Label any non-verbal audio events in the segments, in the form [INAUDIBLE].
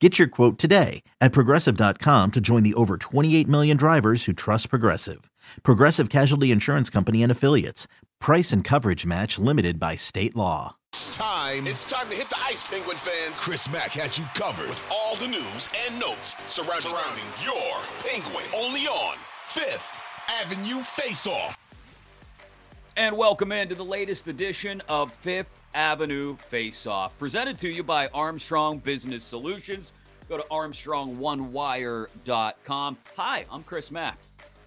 Get your quote today at progressive.com to join the over 28 million drivers who trust Progressive. Progressive Casualty Insurance Company and Affiliates. Price and coverage match limited by state law. It's time. It's time to hit the ice, Penguin fans. Chris Mack has you covered with all the news and notes surrounding, surrounding your Penguin. Only on Fifth Avenue Face Off. And welcome into the latest edition of Fifth Avenue Face Off, presented to you by Armstrong Business Solutions. Go to ArmstrongOneWire.com. Hi, I'm Chris Mack.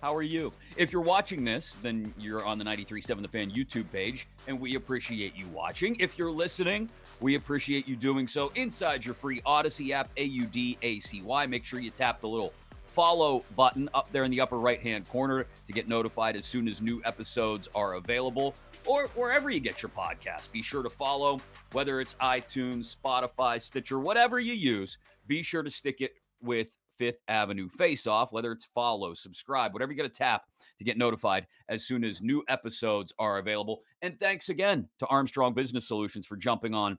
How are you? If you're watching this, then you're on the 93.7 The Fan YouTube page, and we appreciate you watching. If you're listening, we appreciate you doing so inside your free Audacy app, A U D A C Y. Make sure you tap the little follow button up there in the upper right hand corner to get notified as soon as new episodes are available or wherever you get your podcast. Be sure to follow, whether it's iTunes, Spotify, Stitcher, whatever you use. Be sure to stick it with Fifth Avenue Face Off, whether it's follow, subscribe, whatever you got to tap to get notified as soon as new episodes are available. And thanks again to Armstrong Business Solutions for jumping on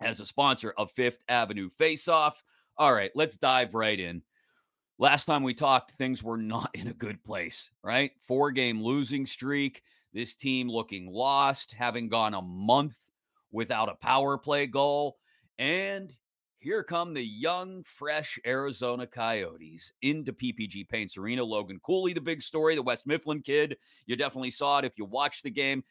as a sponsor of Fifth Avenue Face Off. All right, let's dive right in. Last time we talked, things were not in a good place, right? Four game losing streak. This team looking lost, having gone a month without a power play goal. And here come the young, fresh Arizona Coyotes into PPG Paints Arena. Logan Cooley, the big story, the West Mifflin kid. You definitely saw it if you watched the game.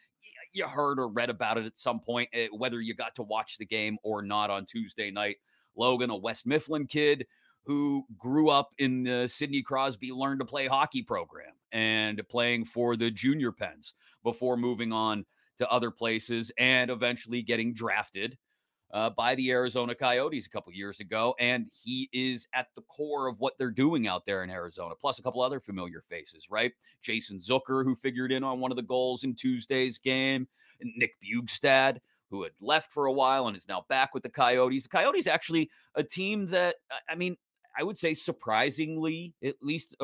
You heard or read about it at some point, eh, whether you got to watch the game or not on Tuesday night. Logan, a West Mifflin kid who grew up in the Sidney Crosby Learn to Play Hockey program and playing for the junior Pens before moving on to other places and eventually getting drafted uh, by the Arizona Coyotes a couple years ago. And he is at the core of what they're doing out there in Arizona, plus a couple other familiar faces, right? Jason Zucker, who figured in on one of the goals in Tuesday's game, Nick Bjugstad, who had left for a while and is now back with the Coyotes. The Coyotes actually a team that, I mean, I would say surprisingly, at least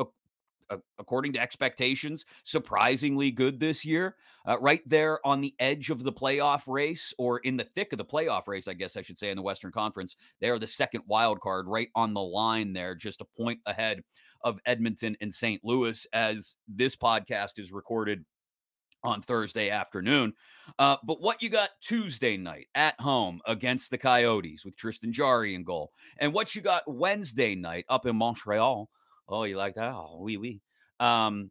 according to expectations, surprisingly good this year. Uh, right there on the edge of the playoff race, or in the thick of the playoff race, I guess I should say, in the Western Conference. They are the second wild card, right on the line there, just a point ahead of Edmonton and St. Louis as this podcast is recorded on Thursday afternoon. Uh, but what you got Tuesday night at home against the Coyotes with Tristan Jarry in goal, and what you got Wednesday night up in Montreal. Oh, you like that? Oh, oui, oui. Um,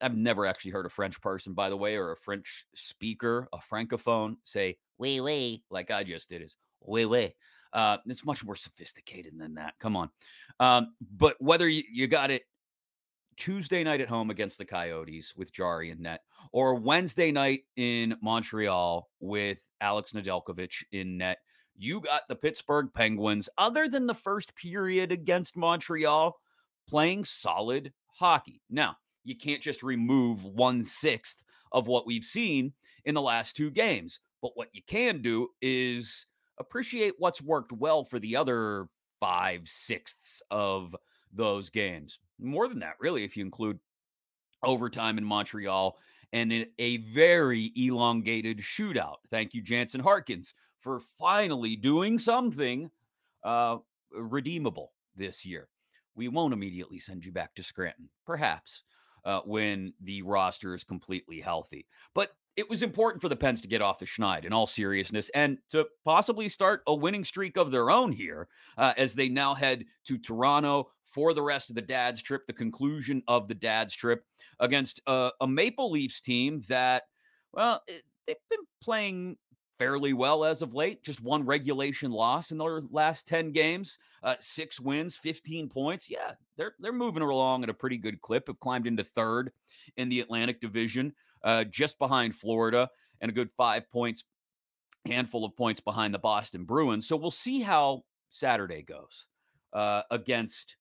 I've never actually heard a French person, by the way, or a French speaker, a francophone, say "oui, oui" like I just did. Is "oui, oui." Uh, it's much more sophisticated than that. Come on. Um, but whether you, you got it Tuesday night at home against the Coyotes with Jarry and net, or Wednesday night in Montreal with Alex Nedeljkovic in net. You got the Pittsburgh Penguins, other than the first period against Montreal, playing solid hockey. Now, you can't just remove one sixth of what we've seen in the last two games. But what you can do is appreciate what's worked well for the other five sixths of those games. More than that, really, if you include overtime in Montreal and in a very elongated shootout. Thank you, Jansen Harkins, for finally doing something uh, redeemable this year. We won't immediately send you back to Scranton, perhaps, uh, when the roster is completely healthy. But it was important for the Pens to get off the schneid in all seriousness and to possibly start a winning streak of their own here uh, as they now head to Toronto for the rest of the dad's trip, the conclusion of the dad's trip against a Maple Leafs team that, well, it, they've been playing fairly well as of late. Just one regulation loss in their last 10 games, uh, six wins, 15 points. Yeah, they're they're moving along at a pretty good clip. Have climbed into third in the Atlantic Division, uh, just behind Florida, and a good five points, handful of points behind the Boston Bruins. So we'll see how Saturday goes uh, against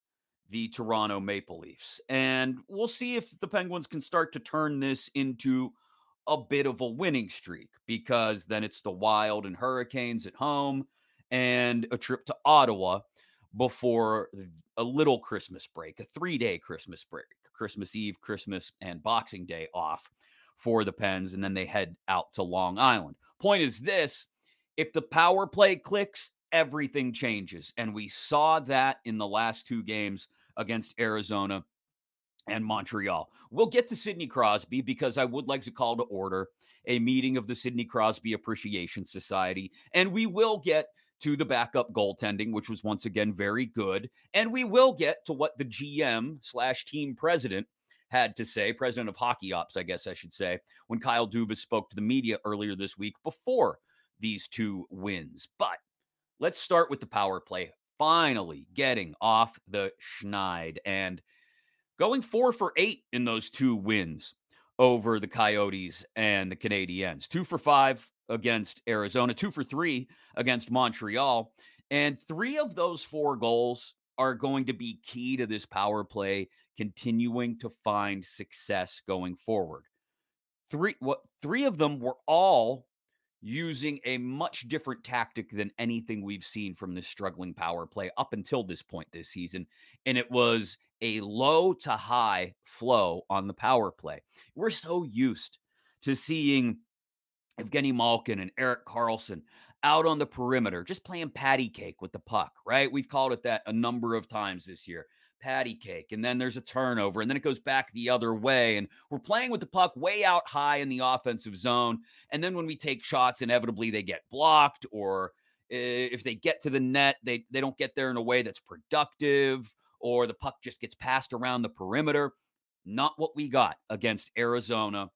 the Toronto Maple Leafs. And we'll see if the Penguins can start to turn this into a bit of a winning streak because then it's the Wild and Hurricanes at home and a trip to Ottawa before a little Christmas break, a three day Christmas break, Christmas Eve, Christmas, and Boxing Day off for the Pens. And then they head out to Long Island. Point is this if the power play clicks, everything changes. And we saw that in the last two games against Arizona and Montreal. We'll get to Sidney Crosby because I would like to call to order a meeting of the Sidney Crosby Appreciation Society. And we will get to the backup goaltending, which was once again very good. And we will get to what the GM slash team president had to say, president of hockey ops, I guess I should say, when Kyle Dubas spoke to the media earlier this week before these two wins. But let's start with the power play. Finally getting off the schneid. And going four for eight in those two wins over the Coyotes and the Canadiens. Two for five against Arizona, two for three against Montreal. And three of those four goals are going to be key to this power play continuing to find success going forward. Three what three of them were all using a much different tactic than anything we've seen from this struggling power play up until this point this season. And it was a low to high flow on the power play. We're so used to seeing Evgeny Malkin and Erik Karlsson out on the perimeter, just playing patty cake with the puck, right? We've called it that a number of times this year patty cake. And then there's a turnover, and then it goes back the other way. And we're playing with the puck way out high in the offensive zone. And then when we take shots, inevitably they get blocked, or eh, if they get to the net, they, they don't get there in a way that's productive, or the puck just gets passed around the perimeter. Not what we got against Arizona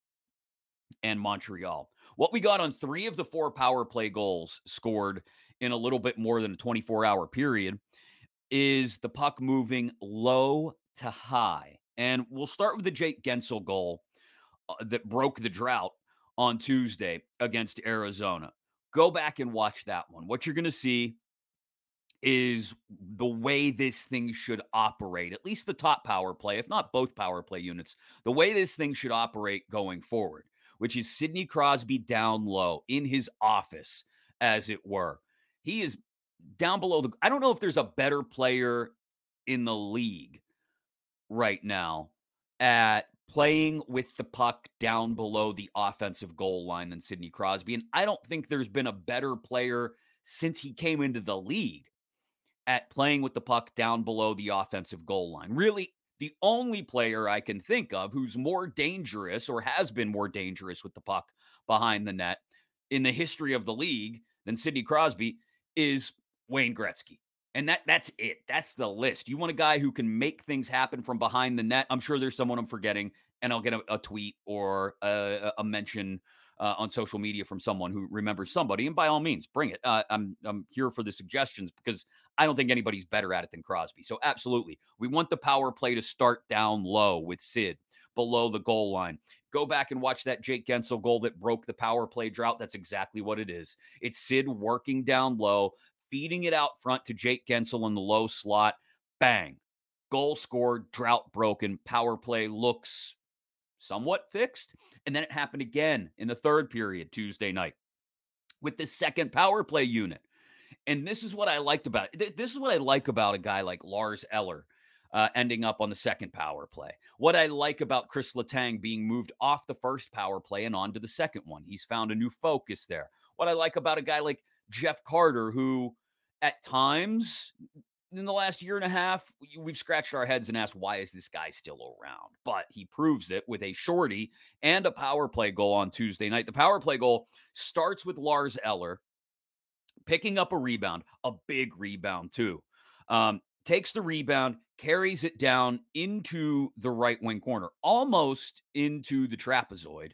and Montreal. What we got on three of the four power play goals scored in a little bit more than a 24 hour period is the puck moving low to high. And we'll start with the Jake Guentzel goal uh, that broke the drought on Tuesday against Arizona. Go back and watch that one. What you're going to see is the way this thing should operate, at least the top power play, if not both power play units, the way this thing should operate going forward, which is Sidney Crosby down low in his office, as it were. He is down below the I don't know if there's a better player in the league right now at playing with the puck down below the offensive goal line than Sidney Crosby. And I don't think there's been a better player since he came into the league at playing with the puck down below the offensive goal line. Really, the only player I can think of who's more dangerous or has been more dangerous with the puck behind the net in the history of the league than Sidney Crosby is Wayne Gretzky. And that that's it. That's the list. You want a guy who can make things happen from behind the net. I'm sure there's someone I'm forgetting, and I'll get a, a tweet or a, a mention uh, on social media from someone who remembers somebody. And by all means, bring it. Uh, I'm I'm here for the suggestions because I don't think anybody's better at it than Crosby. So absolutely, we want the power play to start down low with Sid below the goal line. Go back and watch that Jake Guentzel goal that broke the power play drought. That's exactly what it is. It's Sid working down low, feeding it out front to Jake Guentzel in the low slot. Bang. Goal scored, drought broken, power play looks somewhat fixed. And then it happened again in the third period Tuesday night with the second power play unit. And this is what I liked about it. This is what I like about a guy like Lars Eller. uh, ending up on the second power play. What I like about Kris Letang being moved off the first power play and onto the second one, he's found a new focus there. What I like about a guy like Jeff Carter, who at times in the last year and a half, we've scratched our heads and asked, why is this guy still around? But he proves it with a shorty and a power play goal on Tuesday night. The power play goal starts with Lars Eller picking up a rebound, a big rebound, too. Um, takes the rebound, carries it down into the right wing corner, almost into the trapezoid,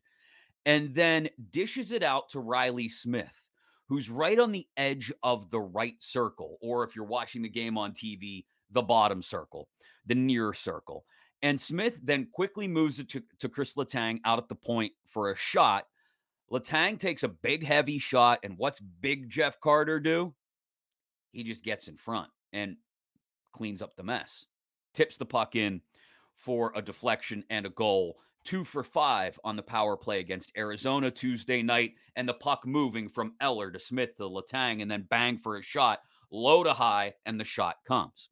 and then dishes it out to Riley Smith, who's right on the edge of the right circle, or if you're watching the game on TV, the bottom circle, the near circle. And Smith then quickly moves it to, to Kris Letang out at the point for a shot. Letang takes a big, heavy shot. And what's big Jeff Carter do? He just gets in front and cleans up the mess tips the puck in for a deflection and a goal. Two for five on the power play against Arizona Tuesday night, and the puck moving from Eller to Smith to Letang, and then bang for a shot, low to high, and the shot comes.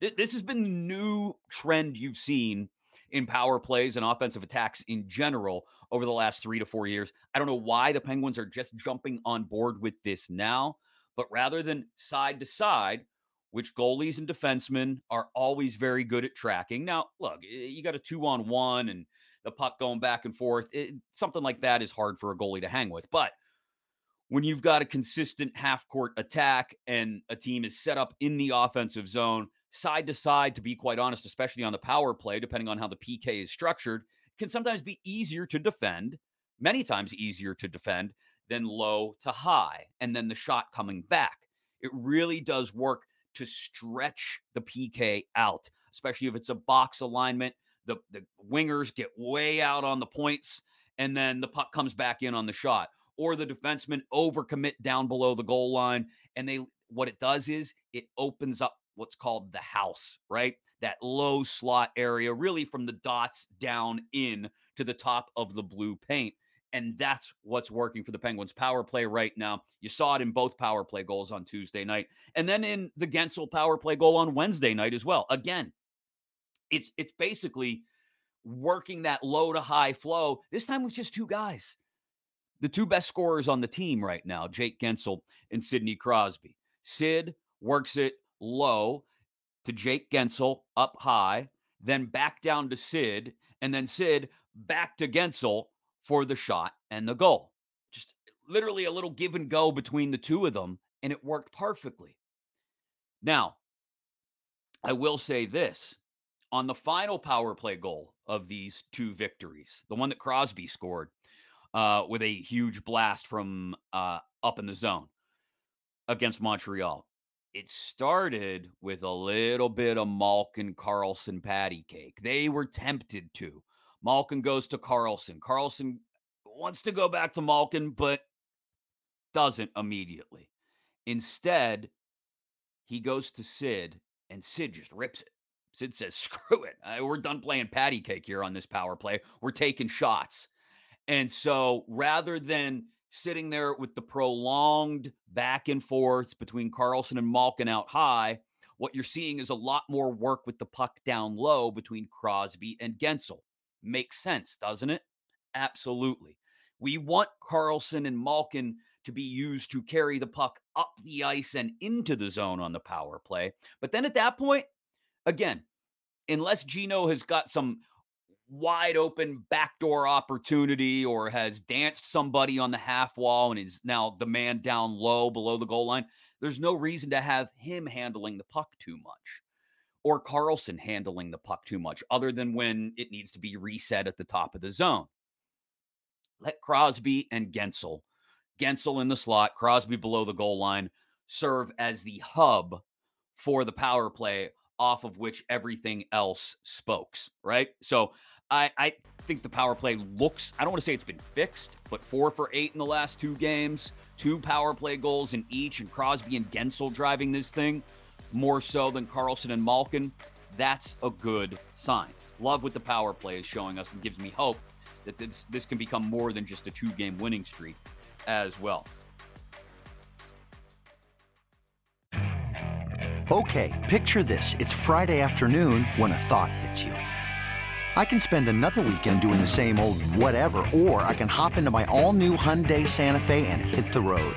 this has been the new trend you've seen in power plays and offensive attacks in general over the last three to four years. I don't know why the Penguins are just jumping on board with this now, but rather than side to side, which goalies and defensemen are always very good at tracking. Now, look, you got a two on one and the puck going back and forth. It, something like that is hard for a goalie to hang with. But when you've got a consistent half court attack and a team is set up in the offensive zone, side to side, to be quite honest, especially on the power play, depending on how the PK is structured, can sometimes be easier to defend, many times easier to defend than low to high, and then the shot coming back. It really does work to stretch the PK out, especially if it's a box alignment. The, the wingers get way out on the points, and then the puck comes back in on the shot. Or the defensemen overcommit down below the goal line. And they what it does is it opens up what's called the house, right? That low slot area, really from the dots down in to the top of the blue paint. And that's what's working for the Penguins power play right now. You saw it in both power play goals on Tuesday night. And then in the Guentzel power play goal on Wednesday night as well. Again, it's it's basically working that low to high flow, this time with just two guys. The two best scorers on the team right now, Jake Guentzel and Sidney Crosby. Sid works it low to Jake Guentzel up high, then back down to Sid, and then Sid back to Guentzel for the shot and the goal. Just literally a little give and go between the two of them, and it worked perfectly. Now, I will say this on the final power play goal of these two victories, the one that Crosby scored uh, with a huge blast from uh, up in the zone against Montreal. It started with a little bit of Malkin Karlsson patty cake. They were tempted to. Malkin goes to Karlsson. Karlsson wants to go back to Malkin, but doesn't immediately. Instead, he goes to Sid, and Sid just rips it. Sid says, [LAUGHS] screw it. we're done playing patty cake here on this power play. We're taking shots. And so rather than sitting there with the prolonged back and forth between Karlsson and Malkin out high, what you're seeing is a lot more work with the puck down low between Crosby and Guentzel. Makes sense, doesn't it? Absolutely. We want Karlsson and Malkin to be used to carry the puck up the ice and into the zone on the power play. But then at that point, again, unless Gino has got some wide open backdoor opportunity or has danced somebody on the half wall and is now the man down low below the goal line, there's no reason to have him handling the puck too much or Karlsson handling the puck too much, other than when it needs to be reset at the top of the zone. Let Crosby and Guentzel, Guentzel in the slot, Crosby below the goal line, serve as the hub for the power play off of which everything else spokes, right? So I, I think the power play looks, I don't want to say it's been fixed, but four for eight in the last two games, two power play goals in each, and Crosby and Guentzel driving this thing more so than Karlsson and Malkin, that's a good sign. Love what the power play is showing us and gives me hope that this, this can become more than just a two game winning streak as well. Okay, picture this. It's Friday afternoon when a thought hits you. I can spend another weekend doing the same old whatever, or I can hop into my all new Hyundai Santa Fe and hit the road.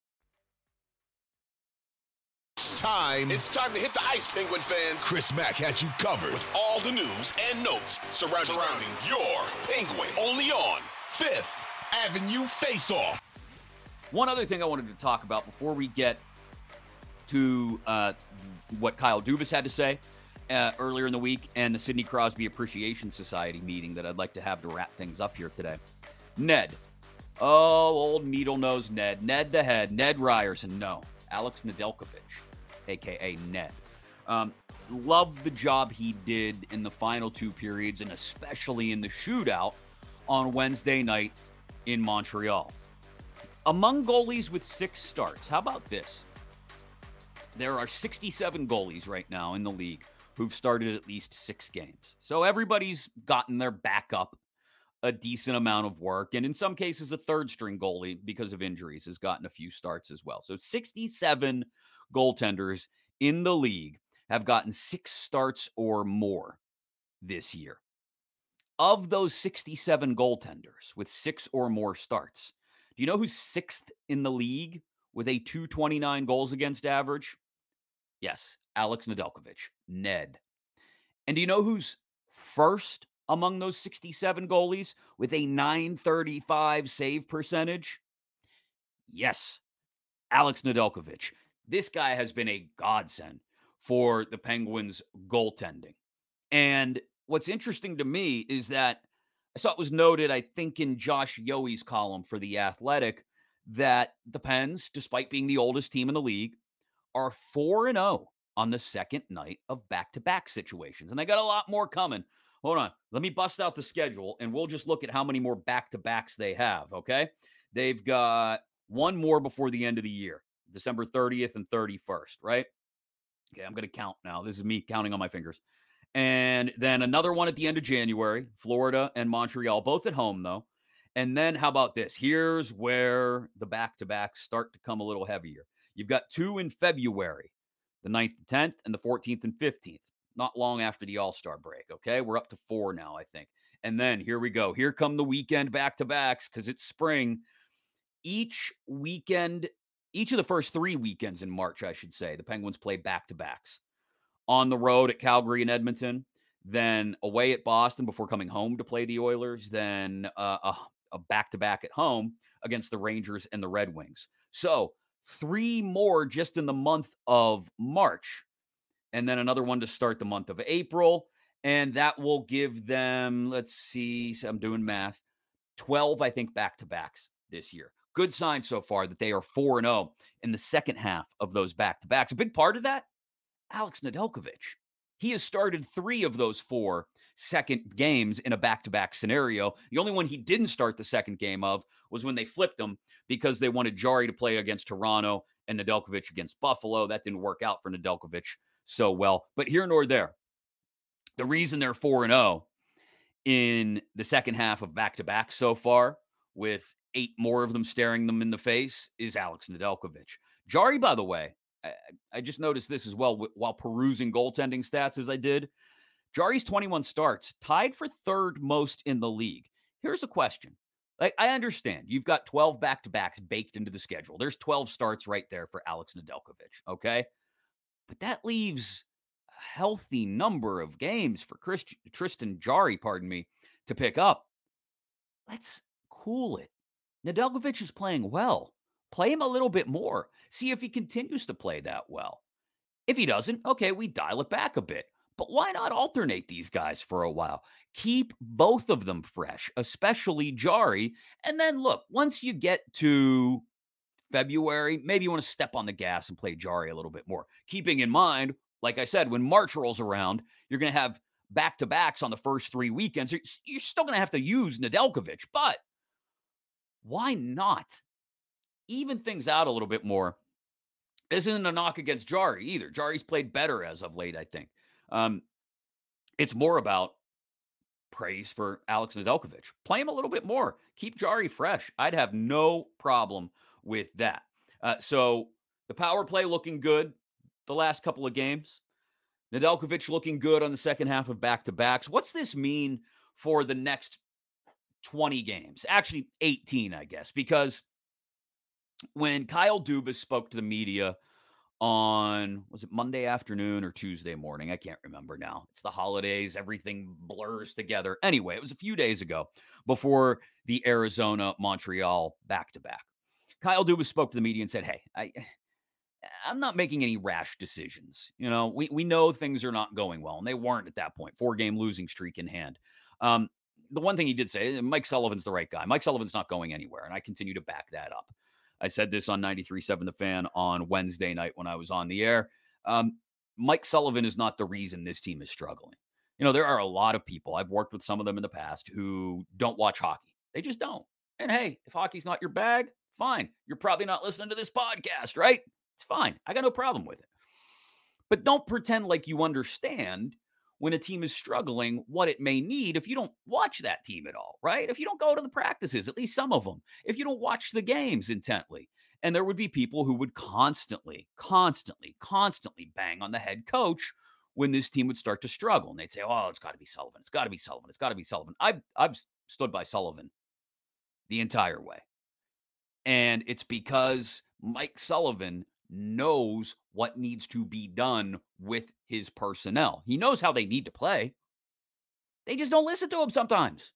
It's time. It's time to hit the ice, Penguin fans. Chris Mack has you covered with all the news and notes surrounding, surrounding your Penguin. Only on Fifth Avenue Face Off. One other thing I wanted to talk about before we get to uh, what Kyle Dubas had to say uh, earlier in the week and the Sidney Crosby Appreciation Society meeting that I'd like to have to wrap things up here today. Ned. Oh, old needle nose Ned. Ned the head. Ned Ryerson. No. Alex Nedeljkovic aka Ned. Um, love the job he did in the final two periods and especially in the shootout on Wednesday night in Montreal. Among goalies with six starts, how about this? There are 67 goalies right now in the league who've started at least six games. So everybody's gotten their backup a decent amount of work. And in some cases, a third string goalie, because of injuries, has gotten a few starts as well. So 67 goaltenders in the league have gotten six starts or more this year. Of those 67 goaltenders with six or more starts, do you know who's sixth in the league with a 229 goals against average? Yes, Alex Nedeljkovic, Ned. And do you know who's first among those 67 goalies with a 935 save percentage? Yes, Alex Nedeljkovic. This guy has been a godsend for the Penguins goaltending. And what's interesting to me is that I saw it was noted, I think, in Josh Yohe's column for The Athletic, that the Pens, despite being the oldest team in the league, are 4 and 0 on the second night of back to back situations. And they got a lot more coming. Hold on. Let me bust out the schedule and we'll just look at how many more back to backs they have. Okay. They've got one more before the end of the year. December 30th and 31st, right? Okay, I'm going to count now. This is me counting on my fingers. And then another one at the end of January, Florida and Montreal, both at home, though. And then how about this? Here's where the back to backs start to come a little heavier. You've got two in February, the 9th and 10th, and the 14th and 15th, not long after the All Star break. Okay, we're up to four now, I think. And then here we go. Here come the weekend back to backs because it's spring. Each weekend each of the first three weekends in March, I should say, the Penguins play back to backs on the road at Calgary and Edmonton, then away at Boston before coming home to play the Oilers, then uh, a back to back at home against the Rangers and the Red Wings. So three more just in the month of March, and then another one to start the month of April. And that will give them, let's see, I'm doing math, 12, I think, back to backs this year good sign so far that they are 4 and 0 in the second half of those back to backs. A big part of that, Alex Nedeljkovic. He has started three of those four second games in a back to back scenario. The only one he didn't start the second game of was when they flipped him because they wanted Jarry to play against Toronto and against Buffalo. That didn't work out for Nedeljkovic so well. But here nor there, the reason they're 4 and 0 in the second half of back to back so far with eight more of them staring them in the face is Alex Nedeljkovic. Jarry, by the way, I, I just noticed this as well while perusing goaltending stats as I did. Jarry's 21 starts, tied for third most in the league. Here's a question. Like, I understand you've got 12 back to backs baked into the schedule. There's 12 starts right there for Alex Nedeljkovic. Okay. But that leaves a healthy number of games for Chris, Tristan Jarry, pardon me, to pick up. Let's cool it. Nedeljkovic is playing well. Play him a little bit more. See if he continues to play that well. If he doesn't, okay, we dial it back a bit. But why not alternate these guys for a while? Keep both of them fresh, especially Jarry. And then look, once you get to February, maybe you want to step on the gas and play Jarry a little bit more. Keeping in mind, like I said, when March rolls around, you're going to have back to backs on the first three weekends. You're still going to have to use Nedeljkovic, but why not even things out a little bit more? This isn't a knock against Jarry either. Jarry's played better as of late, I think. Um, it's more about praise for Alex Nedeljkovic. Play him a little bit more. Keep Jarry fresh. I'd have no problem with that. Uh, so the power play looking good the last couple of games. Nedeljkovic looking good on the second half of back to backs. What's this mean for the next 20 games? Actually, 18, I guess, because when Kyle Dubas spoke to the media on was it Monday afternoon or Tuesday morning? I can't remember now. It's the holidays, everything blurs together. Anyway, it was a few days ago before the Arizona Montreal back to back. Kyle Dubas spoke to the media and said, "Hey, I I'm not making any rash decisions. You know, we we know things are not going well, and they weren't at that point. Four game losing streak in hand. Um, the one thing he did say, Mike Sullivan's the right guy. Mike Sullivan's not going anywhere, and I continue to back that up. I said this on 93.7 The Fan on Wednesday night when I was on the air. Um, Mike Sullivan is not the reason this team is struggling. You know, there are a lot of people, I've worked with some of them in the past, who don't watch hockey. They just don't. And hey, if hockey's not your bag, fine. You're probably not listening to this podcast, right? It's fine. I got no problem with it. But don't pretend like you understand when a team is struggling what it may need if you don't watch that team at all, right? If you don't go to the practices, at least some of them, if you don't watch the games intently. And there would be people who would constantly, constantly, constantly bang on the head coach when this team would start to struggle. And they'd say, Oh, it's got to be Sullivan. It's got to be Sullivan. It's got to be Sullivan. I've, I've stood by Sullivan the entire way. And it's because Mike Sullivan knows what needs to be done with his personnel. He knows how they need to play. They just don't listen to him sometimes.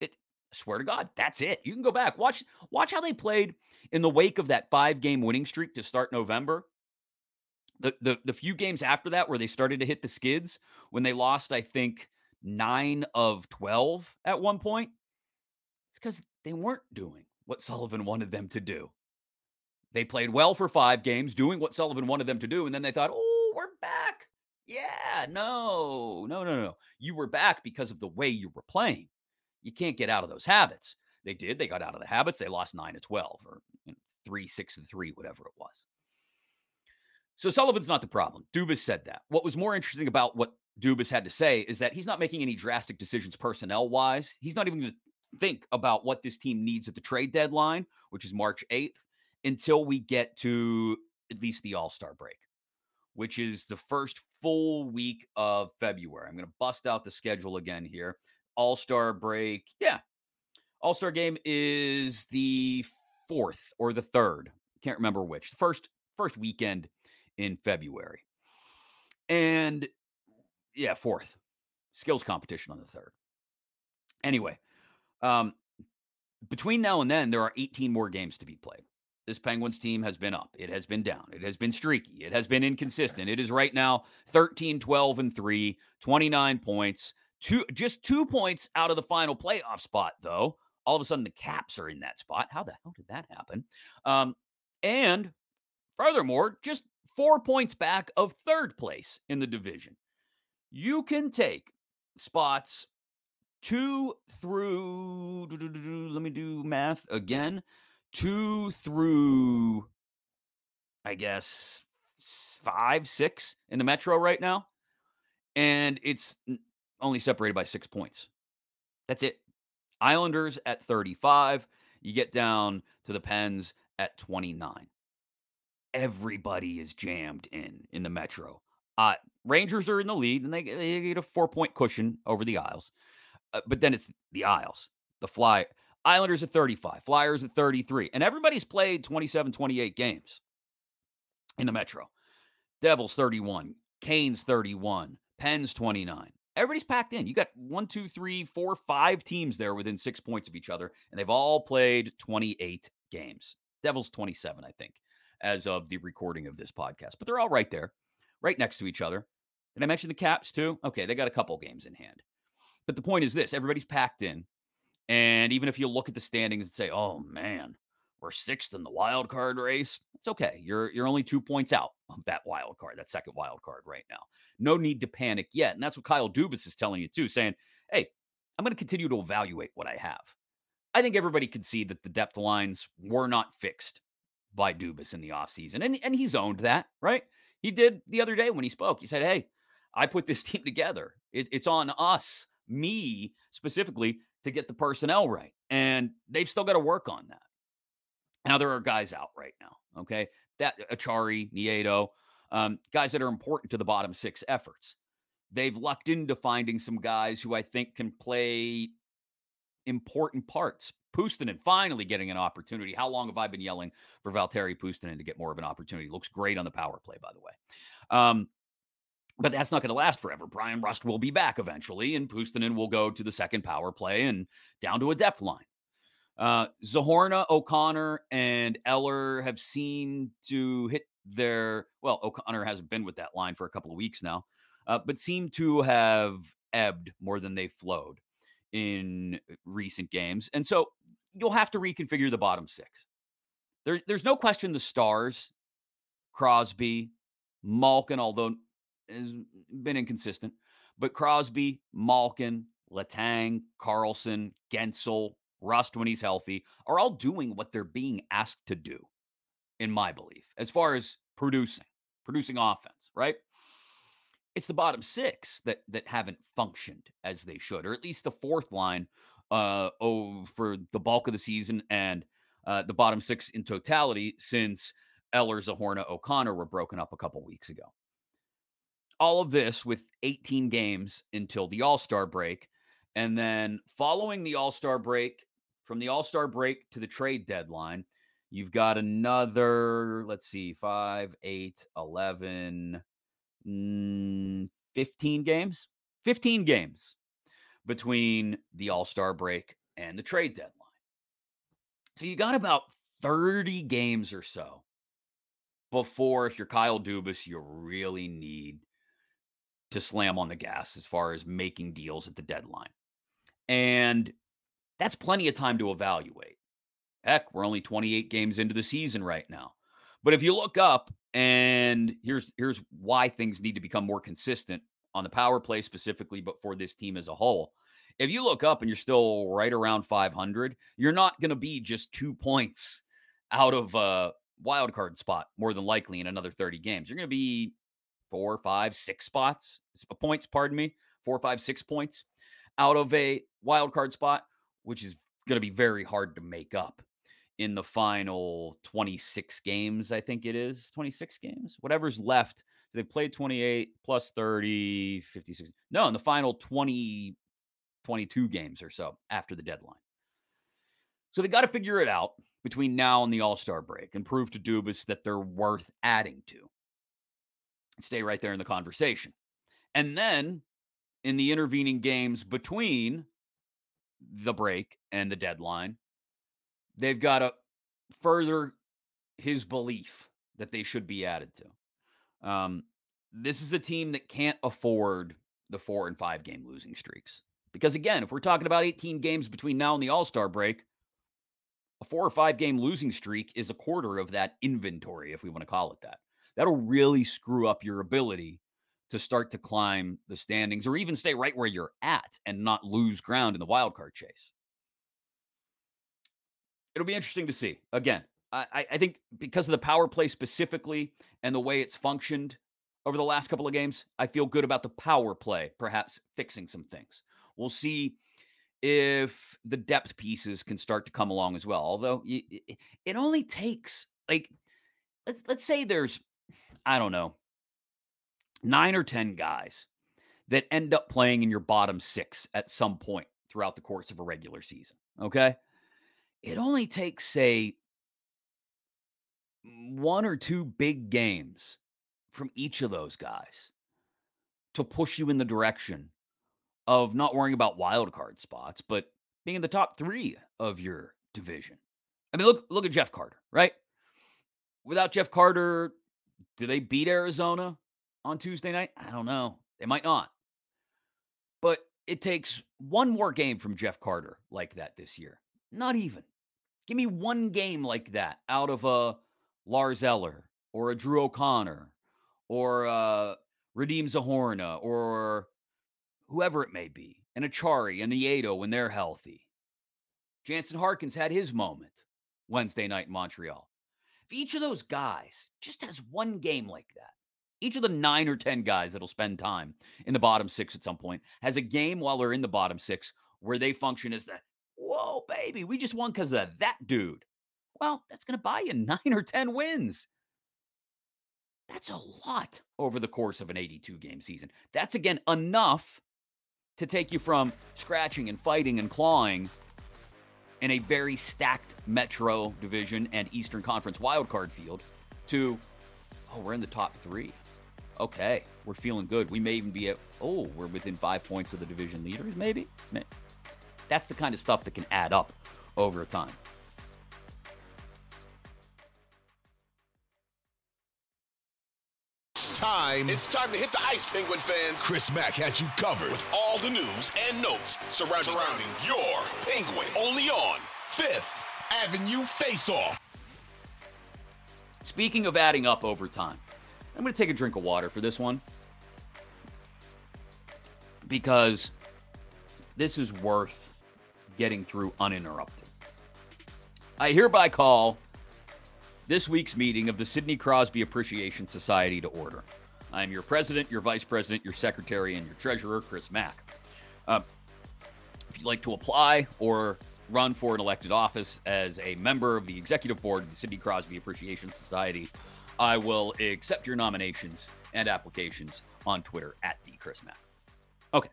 It I swear to God, that's it. You can go back. Watch watch how they played in the wake of that 5-game winning streak to start November. The, the the few games after that where they started to hit the skids when they lost I think 9 of 12 at one point. It's cuz they weren't doing what Sullivan wanted them to do. They played well for five games, doing what Sullivan wanted them to do. And then they thought, oh, we're back. Yeah, no, no, no, no. You were back because of the way you were playing. You can't get out of those habits. They did. They got out of the habits. They lost nine to 12 or you know, three, six to three, whatever it was. So Sullivan's not the problem. Dubas said that. What was more interesting about what Dubas had to say is that he's not making any drastic decisions personnel wise. He's not even going to think about what this team needs at the trade deadline, which is March 8th until we get to at least the All Star break, which is the first full week of February. I'm going to bust out the schedule again here. All Star break. Yeah. All Star game is the fourth or the third. Can't remember which. First first weekend in February. And yeah, fourth. Skills competition on the third. Anyway, um, between now and then, there are 18 more games to be played this Penguins team has been up. It has been down. It has been streaky. It has been inconsistent. It is right now 13, 12, and 3, 29 points. Two just two points out of the final playoff spot, though. All of a sudden, the caps are in that spot. How the hell did that happen? Um, and furthermore, just four points back of third place in the division. You can take spots two through, let me do math again two through, I guess, five, six in the Metro right now. And it's only separated by six points. That's it. Islanders at 35. You get down to the Pens at 29. Everybody is jammed in in the Metro. Uh, Rangers are in the lead and they, they get a four point cushion over the Isles. Uh, but then it's the Isles, the Fly. Islanders at 35, Flyers at 33. And everybody's played 27, 28 games in the Metro. Devils 31, Canes 31, Pens 29. Everybody's packed in. You got one, two, three, four, five teams there within six points of each other, and they've all played 28 games. Devils 27, I think, as of the recording of this podcast. But they're all right there, right next to each other. Did I mention the Caps too? Okay, they got a couple games in hand. But the point is this everybody's packed in. And even if you look at the standings and say, oh man, we're sixth in the wild card race, it's okay. You're you're only two points out of that wild card, that second wild card right now. No need to panic yet. And that's what Kyle Dubas is telling you too, saying, hey, I'm going to continue to evaluate what I have. I think everybody could see that the depth lines were not fixed by Dubas in the offseason. And, and he's owned that, right? He did the other day when he spoke. He said, Hey, I put this [LAUGHS] team together. It, it's on us, me specifically, to get the personnel right. And they've still got to work on that. Now, there are guys out right now, okay? That Acciari, Nieto, um, guys that are important to the bottom six efforts. They've lucked into finding some guys who I think can play important parts. Puustinen finally getting an opportunity. How long have I been yelling for Valtteri Puustinen to get more of an opportunity? Looks great on the power play, by the way. Um, but that's not going to last forever. Bryan Rust will be back eventually, and Puustinen will go to the second power play and down to a depth line. Uh, Zohorna, O'Connor, and Eller have seemed to hit their well. O'Connor hasn't been with that line for a couple of weeks now, uh, but seem to have ebbed more than they flowed in recent games. And so you'll have to reconfigure the bottom six. There, there's no question the stars, Crosby, Malkin, although has been inconsistent, but Crosby, Malkin, Letang, Karlsson, Guentzel, Rust when he's healthy are all doing what they're being asked to do, in my belief, as far as producing, producing offense, right? It's the bottom six that that haven't functioned as they should, or at least the fourth line uh oh for the bulk of the season and uh the bottom six in totality since Eller, Zohorna, O'Connor were broken up a couple weeks ago. All of this with 18 games until the All-Star break. And then following the All-Star break, from the All-Star break to the trade deadline, you've got another, let's see, 5, 8, 11, mm, 15 games, 15 games between the All Star break and the trade deadline. So you got about 30 games or so before, if you're Kyle Dubas, you really need to slam on the gas as far as making deals at the deadline. And that's plenty of time to evaluate. Heck, we're only 28 games into the season right now. But if you look up and here's here's why things need to become more consistent on the power play specifically, but for this team as a whole. If you look up and you're still right around 500, you're not going to be just two points out of a wild card spot more than likely in another 30 games. You're going to be four, five, six spots uh, points. Pardon me, four, five, six points out of a wild card spot, which is going to be very hard to make up in the final 26 games, I think it is 26 games, whatever's left. They played 28 plus 30, 56. No, in the final 20, 22 games or so after the deadline. So they got to figure it out between now and the All Star break and prove to Dubas that they're worth adding to. Stay right there in the conversation. And then in the intervening games between the break and the deadline, they've got to further his belief that they should be added to. Um, this is a team that can't afford the four and five game losing streaks. Because again, if we're talking about 18 games between now and the All Star break, a four or five game losing streak is a quarter of that inventory, if we want to call it that. That'll really screw up your ability to start to climb the standings or even stay right where you're at and not lose ground in the wild card chase it'll be interesting to see. Again, I, I think because of the power play specifically and the way it's functioned over the last couple of games, I feel good about the power play, perhaps fixing some things. We'll see if the depth pieces can start to come along as well. Although it only takes like let's let's say there's I don't know nine or ten guys that end up playing in your bottom six at some point throughout the course of a regular season. Okay, it only takes, say, one or two big games from each of those guys to push you in the direction of not worrying about wild card spots, but being in the top three of your division. I mean, look look at Jeff Carter, right? Without Jeff Carter, do they beat Arizona on Tuesday night? I don't know. They might not. But it takes one more game from Jeff Carter like that this year. Not even. Give me one game like that out of a Lars Eller or a Drew O'Connor or uh, a Radim Zohorna or whoever it may be, and Acciari and Nieto when they're healthy. Jansen Harkins had his moment Wednesday night in Montreal. If each of those guys just has one game like that, each of the nine or 10 guys that'll spend time in the bottom six at some point has a game while they're in the bottom six where they function as that, whoa, baby, we just won because of that dude. Well, that's going to buy you [LAUGHS] nine or 10 wins. That's a lot over the course of an 82 game season. That's again enough to take you from scratching and fighting and clawing in a very stacked Metro Division and Eastern Conference wildcard field to, oh, we're in the top three. Okay, we're feeling good. We may even be at, oh, we're within five points of the division leaders, maybe. That's the kind of stuff that can add up over time. Time. It's time to hit the ice, Penguin fans. Chris Mack has you covered with all the news and notes surrounding, surrounding your Penguin. Only on Fifth Avenue Face Off. Speaking of adding up over time, I'm going to take a drink of water for this one because this is worth getting through uninterrupted. I hereby call this week's meeting of the Sidney Crosby Appreciation Society to order. I am your president, your vice president, your secretary, and your treasurer, Chris Mack. Uh, if you'd like to apply or run for an elected office as a member of the executive board of the Sidney Crosby Appreciation Society, I will accept your nominations and applications on Twitter at the Chris Mack. Okay.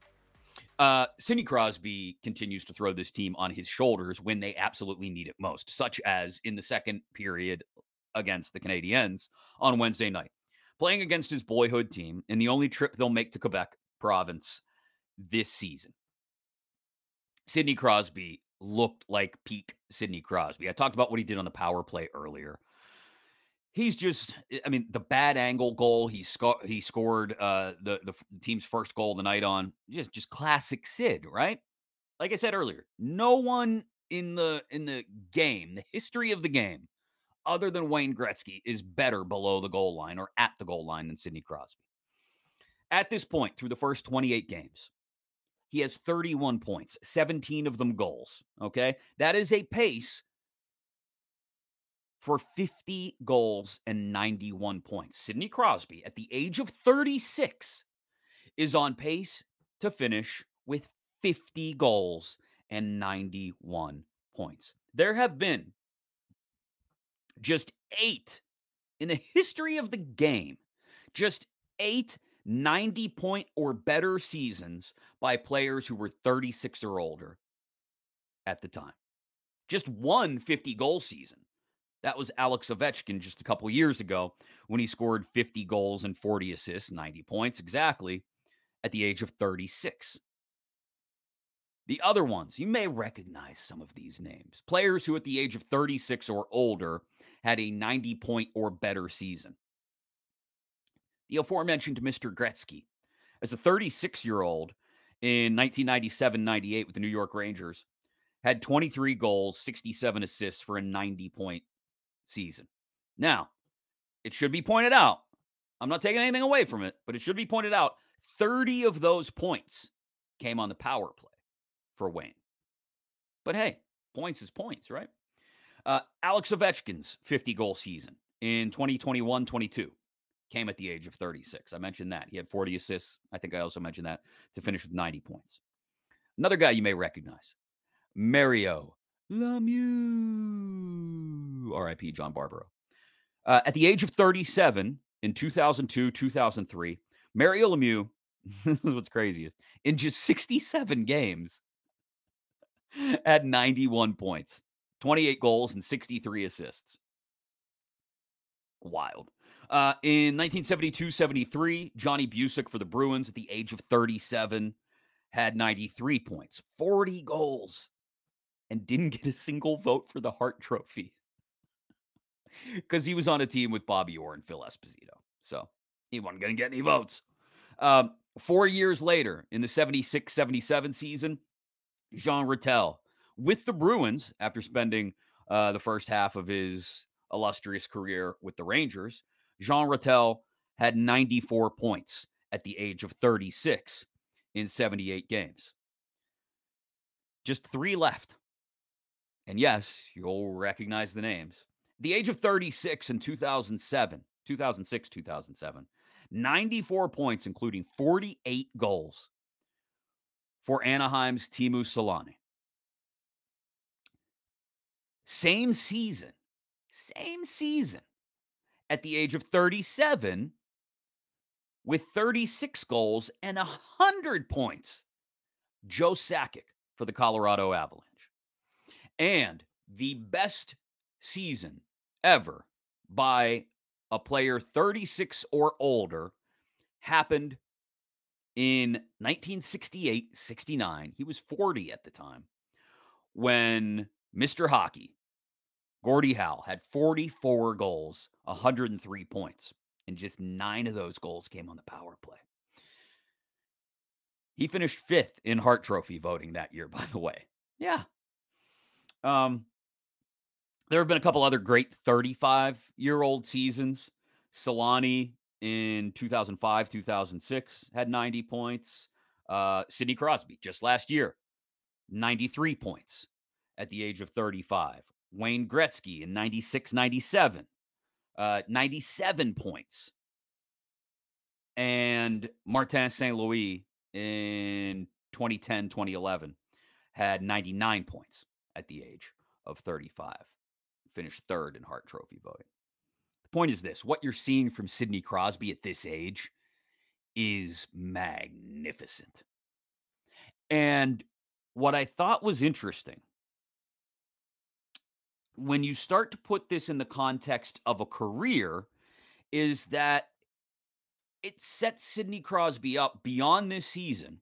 Uh, Sidney Crosby continues to throw this team on his shoulders when they absolutely need it most, such as in the second period against the Canadiens on Wednesday night, playing against his boyhood team in the only trip they'll make to Quebec province this season. Sidney Crosby looked like peak Sidney Crosby. I talked about what he did on the power play earlier. He's just, I mean, the bad angle goal he scored. He scored uh, the the team's first goal of the night on just just classic Sid, right? Like I said earlier, no one in the in the game, the history of the game, other than Wayne Gretzky is better below the goal line or at the goal line than Sidney Crosby. At this point, through the first 28 games, he has 31 points, 17 of them goals. Okay. That is a pace for 50 goals and 91 points. Sidney Crosby, at the age of 36, is on pace to finish with 50 goals and 91 points. There have been just eight in the history of the game, just eight 90 point or better seasons by players who were 36 or older at the time. Just one 50 goal season. That was Alex Ovechkin just a couple years ago when he scored 50 goals and 40 assists, 90 points exactly, at the age of 36. The other ones, you may recognize some of these names. Players who, at the age of 36 or older, had a 90 point or better season. The aforementioned Mr. Gretzky, as a 36 year old in 1997 98 with the New York Rangers, had 23 goals, 67 assists for a 90 point season. Now, it should be pointed out, I'm not taking anything away from it, but it should be pointed out 30 of those points came on the power play for Wayne. But hey, points is points, right? Uh, Alex Ovechkin's 50 goal season in 2021 22 came at the age of 36. I mentioned that. He had 40 assists. I think I also mentioned that to finish with 90 points. Another guy you may recognize, Mario Lemieux, RIP John Barbaro. Uh, at the age of 37 in 2002, 2003, Mario Lemieux, [LAUGHS] this is what's craziest, in just 67 games, [LAUGHS] at 91 points, 28 goals, and 63 assists. Wild. Uh, in 1972 73, Johnny Bucyk for the Bruins at the age of 37 had 93 points, 40 goals, and didn't get a single vote for the Hart Trophy [LAUGHS] because he was on a team with Bobby Orr and Phil Esposito. So he wasn't going to get any votes. Um, four years later, in the 76 77 season, Jean Ratelle with the Bruins after spending uh, the first half of his illustrious career with the Rangers. Jean Ratelle had 94 points at the age of 36 in 78 games. Just three left. And yes, you'll recognize the names. The age of 36 in 2007, 2006, 2007, 94 points, including 48 goals for Anaheim's Teemu Selanne. Same season, same season, at the age of 37, with 36 goals and 100 points, Joe Sakic for the Colorado Avalanche. And the best season ever by a player 36 or older happened in 1968 69. He was 40 at the time when Mr. Hockey, Gordie Howe, had 44 goals, 103 points, and just nine of those goals came on the power play. He finished fifth in Hart Trophy voting that year, [LAUGHS] by the way. Yeah. Um, there have been a couple other great 35 year old seasons. Selanne in 2005, 2006 had 90 points. Uh, Sidney Crosby just last year, 93 points at the age of 35. Wayne Gretzky in 96, 97, uh, 97 points. And Martin St. Louis in 2010, 2011 had 99 points at the age of 35 finished third in Hart Trophy voting. The point is this what you're seeing from Sidney Crosby at this age is magnificent. And what I thought was interesting when you start to put this in the context of a career is that it sets Sidney Crosby up beyond this season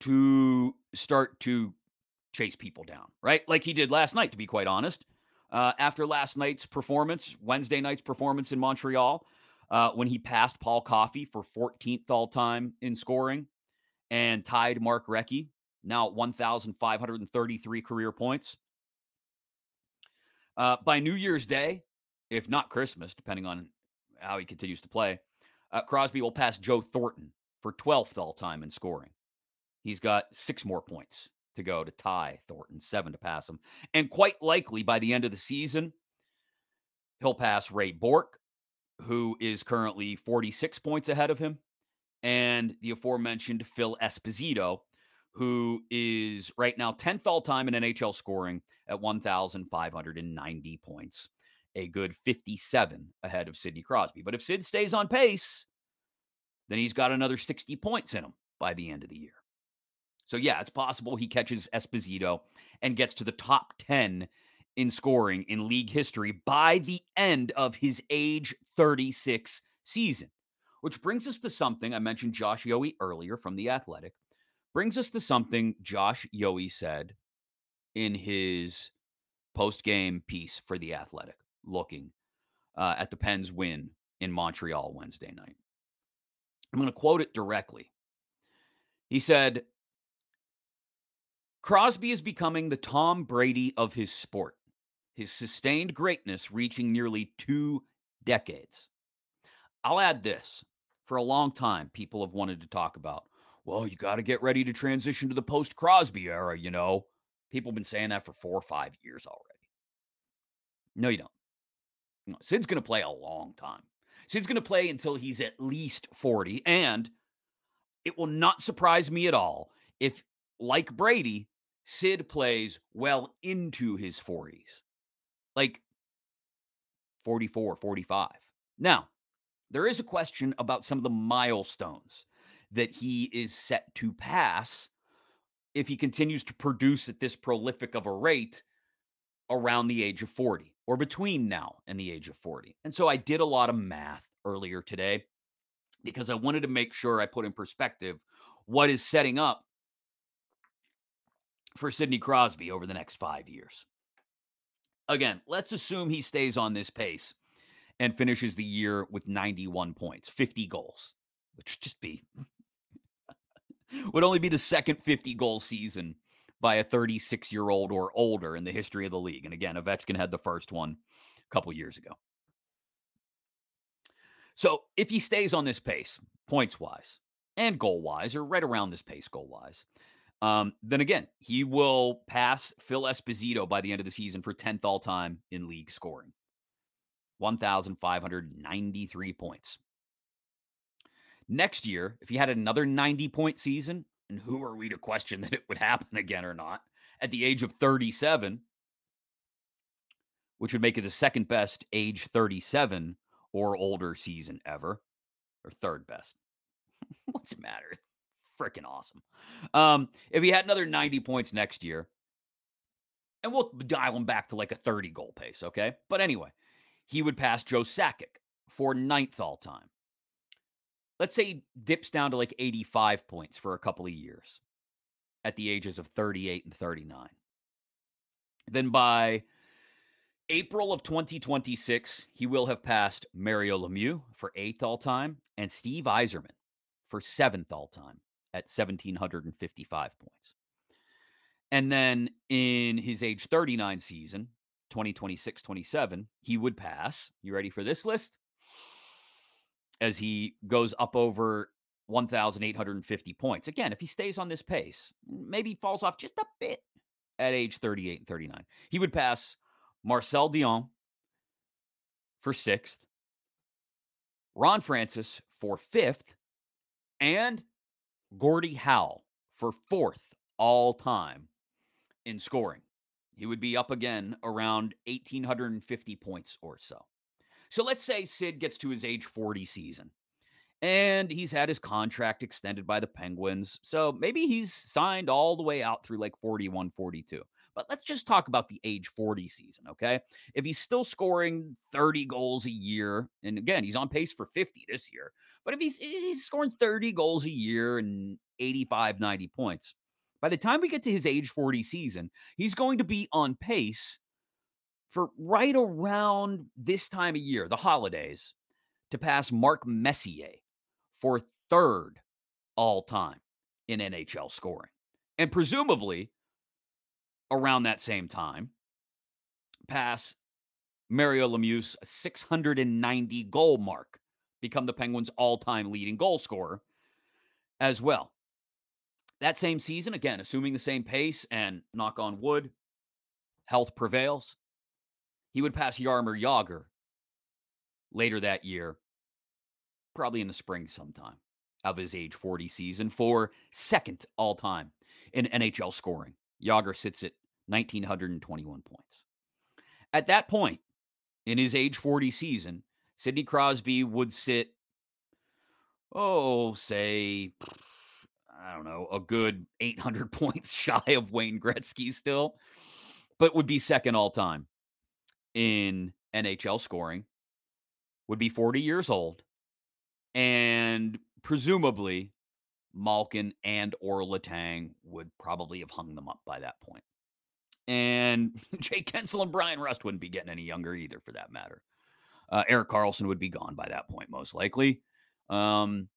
to start to chase people down, right? Like he did last night, to be quite honest uh, after last night's performance, Wednesday night's performance in Montreal, uh, when he passed Paul Coffey for 14th all time in scoring and tied Mark Recchi, now at 1,533 career points. Uh, by New Year's Day, if not Christmas, depending on how he continues to play, uh, Crosby will pass Joe Thornton for 12th all time in scoring. He's got six more points to go to tie Thornton, seven to pass him. And quite likely by the end of the season, he'll pass Ray Bourque, who is currently 46 points ahead of him, and the aforementioned Phil Esposito, who is right now 10th all time in NHL scoring at 1,590 points, a good 57 ahead of Sidney Crosby. But if Sid stays on pace, then he's got another 60 points in him by the end of the year. So, yeah, it's possible he catches Esposito and gets to the top 10 in scoring in league history by the end of his age 36 season. Which brings us to something I mentioned Josh Yohe earlier from The Athletic. Brings us to something Josh Yohe said in his post game piece for The Athletic, looking uh, at the Pens win in Montreal Wednesday night. I'm going to quote it directly. He said, Crosby is becoming the Tom Brady of his sport, his sustained greatness reaching nearly two decades. I'll add this for a long time, people have wanted to talk about, well, you got to get ready to transition to the post Crosby era, you know. People have been saying that for four or five years already. No, you don't. No, Sid's going to play a long time. Sid's going to play until he's at least 40. And it will not surprise me at all if, like Brady, Sid plays well into his 40s, like 44, 45. Now, there is a question about some of the milestones that he is set to pass if he continues to produce at this prolific of a rate around the age of 40 or between now and the age of 40. And so I did a lot of math earlier today because I wanted to make sure I put in perspective what is setting up for Sidney Crosby over the next five years. Again, let's assume he stays on this pace and finishes the year with 91 points, 50 goals, which would just be [LAUGHS] would only be the second 50 goal season by a 36 year old or older in the history of the league. And again, Ovechkin had the first one a couple years ago. So if he stays on this pace, points wise and goal wise, or right around this pace goal wise, um, then again, he will pass Phil Esposito by the end of the season for 10th all time in league scoring 1,593 points. Next year, if he had another 90 point season, and who are we to question [LAUGHS] that it would happen again or not, at the age of 37, which would make it the second best age 37 or older season ever, or third best. [LAUGHS] What's it matter? Freaking awesome. Um, if he had another 90 points next year, and we'll dial him back to like a 30 goal pace, okay? But anyway, he would pass Joe Sakic for ninth all time let's say he dips down to like 85 points for a couple of years at the ages of 38 and 39. Then by April of 2026, he will have passed Mario Lemieux for eighth all time and Steve Yzerman for seventh all time at 1,755 points. And then in his age 39 season, 2026 27, he would pass. You ready for this list? as he goes up over 1,850 points. Again, if he stays on this pace, maybe falls off just a bit at age 38 and 39. He would pass Marcel Dionne for sixth, Ron Francis for fifth, and Gordie Howe for fourth all time in scoring. He would be up again around 1,850 points or so. So let's say Sid gets to his age 40 season and he's had his contract extended by the Penguins. So maybe he's signed all the way out through like 41, 42. But let's just talk about the age 40 season, okay? If he's still scoring 30 goals a year, and again, he's on pace for 50 this year, but if he's, he's scoring 30 goals a year and 85, 90 points, by the time we get to his age 40 season, he's going to be on pace for right around this time of year, the holidays, to pass Mark Messier for third all time in NHL scoring. And presumably around that same time, pass Mario Lemieux's 690 goal mark, become the Penguins' all time leading goal scorer as well. That same season, again, assuming the same pace and knock on wood, health prevails, he would pass Jaromir Jagr later that year, probably in the spring sometime of his age 40 season for second all time in NHL scoring. Jagr sits at 1,921 points. At that point in his age 40 season, Sidney Crosby would sit, oh, say, I don't know, a good 800 [LAUGHS] points shy of Wayne Gretzky still, but would be second all time in NHL scoring, would be 40 years old, and presumably Malkin and or Letang would probably have hung them up by that point. And [LAUGHS] Jake Guentzel and Bryan Rust wouldn't be getting any younger either, for that matter. Uh, Erik Karlsson would be gone by that point, most likely. Um,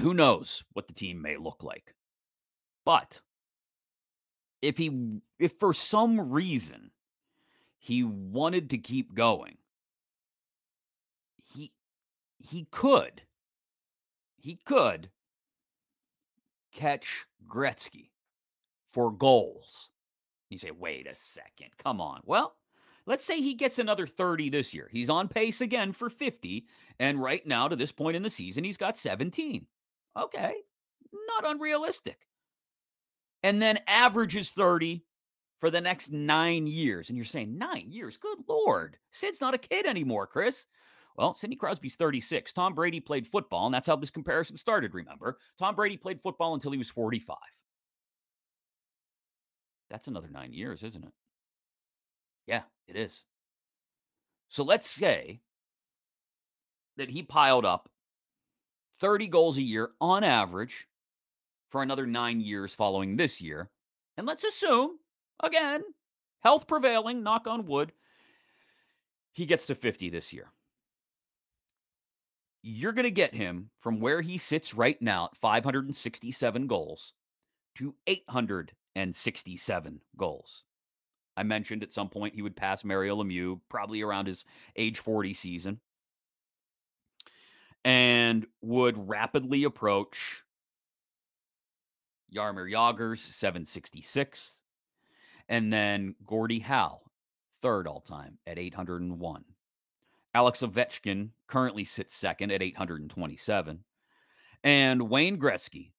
who knows what the team may look like? But if he, if for some reason he wanted to keep going. He he could. He could catch Gretzky for goals. You say, wait a second, come on. Well, let's say he gets another 30 this year. He's on pace again for 50. And right now, to this point in the season, he's got 17. Okay, not unrealistic. And then averages 30 for the next nine years. And you're saying, nine years? Good Lord. Sid's not a kid anymore, Chris. Well, Sidney Crosby's 36. Tom Brady played football, and that's how this comparison started, remember? Tom Brady played football until he was 45. That's another nine years, isn't it? Yeah, it is. So let's say that he piled up 30 goals a year on average for another nine years following this year and let's assume, again, health prevailing, knock on wood, he gets to 50 this year. You're going to get him from where he sits right now at 567 goals to 867 goals. I mentioned at some point he would pass Mario Lemieux, probably around his age 40 season, and would rapidly approach Jaromir Jagr's 766, and then Gordie Howe, third all time at 801. Alex Ovechkin currently sits second at 827. And Wayne Gretzky,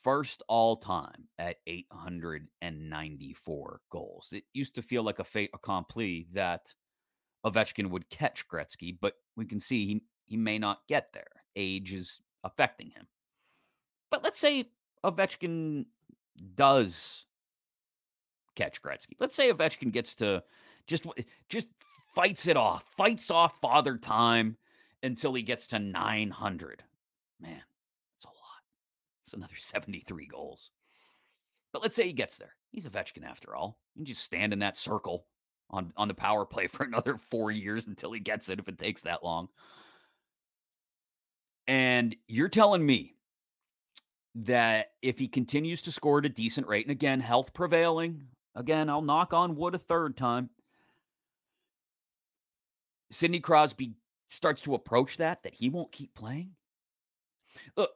first all time at 894 goals. It used to feel like a fait accompli that Ovechkin would catch Gretzky, but we can see he, he may not get there. Age is affecting him. But let's say Ovechkin does catch Gretzky. Let's say Ovechkin gets to just just fights it off, fights off father time until he gets to 900. Man, that's a lot. It's another [LAUGHS] 73 goals. But let's say he gets there. He's Ovechkin after all. You just stand in that circle on, on the power play [LAUGHS] for another four years until he gets it if it takes that long. And you're telling me that if he continues to score at a decent rate, and again, health prevailing, again, I'll knock on wood a third time. Sidney Crosby starts to approach that, that he won't keep playing. Look,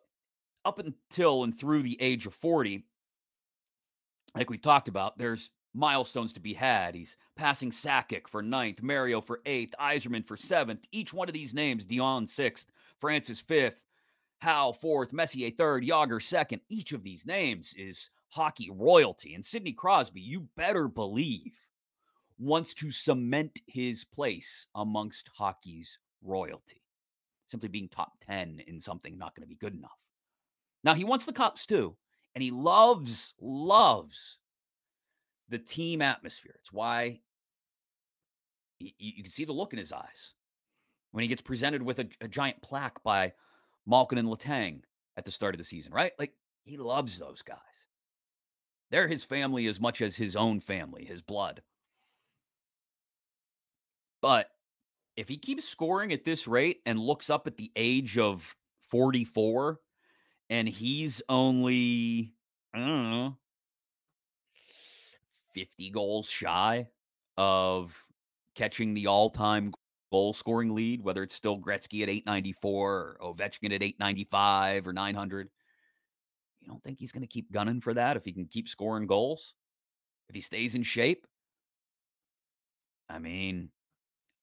up until and through the age of 40, like we've talked about, there's milestones to be had. He's passing Sakic for ninth, Mario for eighth, Yzerman for seventh. Each one of these names, Dionne sixth, Francis fifth, Howe fourth, Messier third, Jagr second. Each of these names is hockey royalty. And Sidney Crosby, you better believe, wants to cement his place amongst hockey's royalty. Simply being top 10 in something not going to be good enough. Now, he wants the cups too, and he loves, loves the team atmosphere. It's why you can see the look in his eyes when he gets presented with a, a giant plaque by Malkin and Letang at the start of the season, right? Like he loves those guys. They're his family as much as his own family, his blood. But if he keeps scoring at this rate and looks up at the age of 44 and he's only, I don't know, 50 goals shy of catching the all time goal scoring lead, whether it's still Gretzky at 894 or Ovechkin at 895 or 900. You don't think he's going to keep gunning for that if he can keep scoring goals? If he stays in shape? I mean,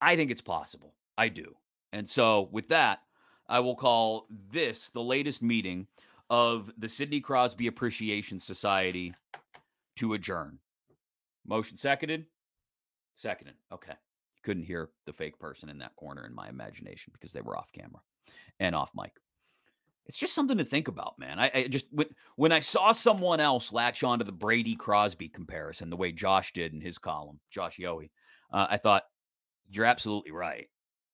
I think it's possible. I do. And so, with that, I will call this the latest meeting of the Sidney Crosby Appreciation Society to adjourn. Motion seconded? Seconded. Okay couldn't hear the fake person in that corner in my imagination because they were off camera and off mic. It's just something to think about, man. I, I just when, when I saw someone else latch onto the Brady Crosby comparison the way Josh did in his column, Josh Yohe, uh, I thought you're absolutely right.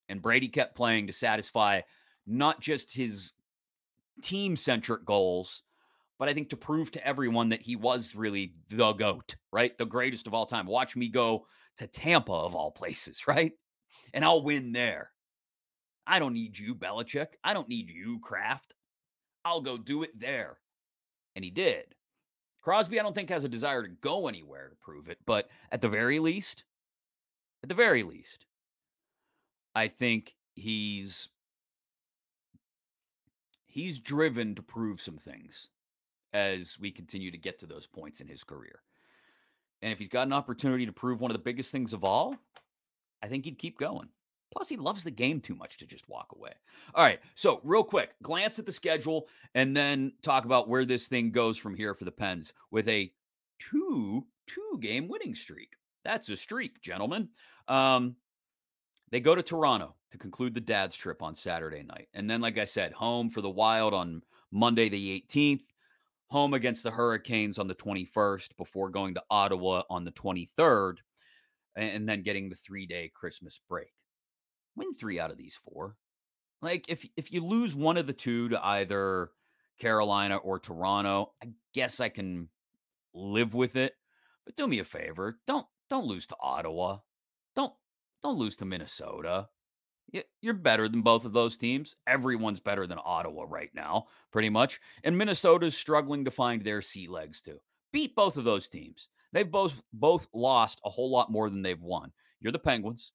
And Brady kept playing to satisfy not just his team centric goals, but I think to prove to everyone that he was really the GOAT, right? The greatest of all time. Watch me go to Tampa of all places, [LAUGHS] right? And I'll win there. I don't need you, Belichick. I don't need you, Kraft. I'll go do it there. And he did. Crosby, I don't think has a desire to go anywhere to prove it, but at the very least, at the very least, I think he's he's driven to prove some things as we continue to get to those points in his career. And if he's got an opportunity to prove one of the biggest things of all, I think he'd keep going. Plus, he loves the game too much to just walk away. All right. So, real quick, glance at the schedule and then talk about where this thing goes from here for the Pens with a two two game winning streak. That's a streak, gentlemen. Um, they go to Toronto to conclude the dad's trip on Saturday night. And then, like I said, home for the Wild on Monday, the 18th home against the Hurricanes on the 21st before going to Ottawa on the 23rd and then getting the 3-day Christmas break. Win 3 out of these 4. Like if if you lose one of the two to either Carolina or Toronto, I guess I can live with it. But do me a favor, don't don't lose to Ottawa. Don't don't lose to Minnesota. You're better than both of those teams. Everyone's better than Ottawa right now, pretty much. And Minnesota's struggling to find their sea legs too. Beat both of those teams. They've both both lost a whole lot more than they've won. You're the Penguins.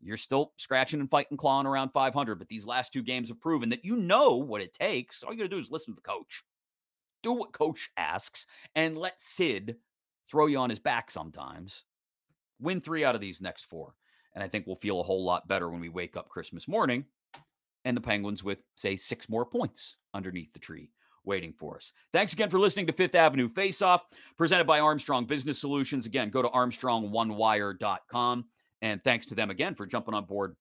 You're still scratching and fighting, clawing around 500, but these last two games have proven that you know what it takes. All you got to do is listen to the coach. Do what coach asks and let Sid throw you on his back sometimes. Win three out of these next four. And I think we'll feel a whole lot better when we wake up Christmas morning and the Penguins with, say, six more points underneath the tree waiting for us. Thanks again for listening to Fifth Avenue Face Off, presented by Armstrong Business Solutions. Again, go to armstrongonewire.com. And thanks to them again for jumping on board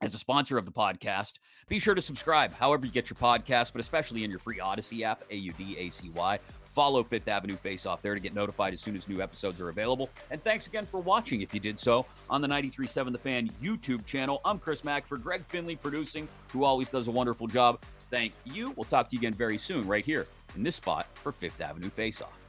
as a sponsor of the podcast. Be sure to subscribe however you get your podcast, but especially in your free Audacy app, A U D A C Y. Follow Fifth Avenue Face Off there to get notified as soon as new episodes are available. And thanks again for watching if you did so on the 93.7 The Fan YouTube channel. I'm Chris Mack for Greg Finley producing, who always does a wonderful job. Thank you. We'll talk to you again very soon right here in this spot for Fifth Avenue Face Off.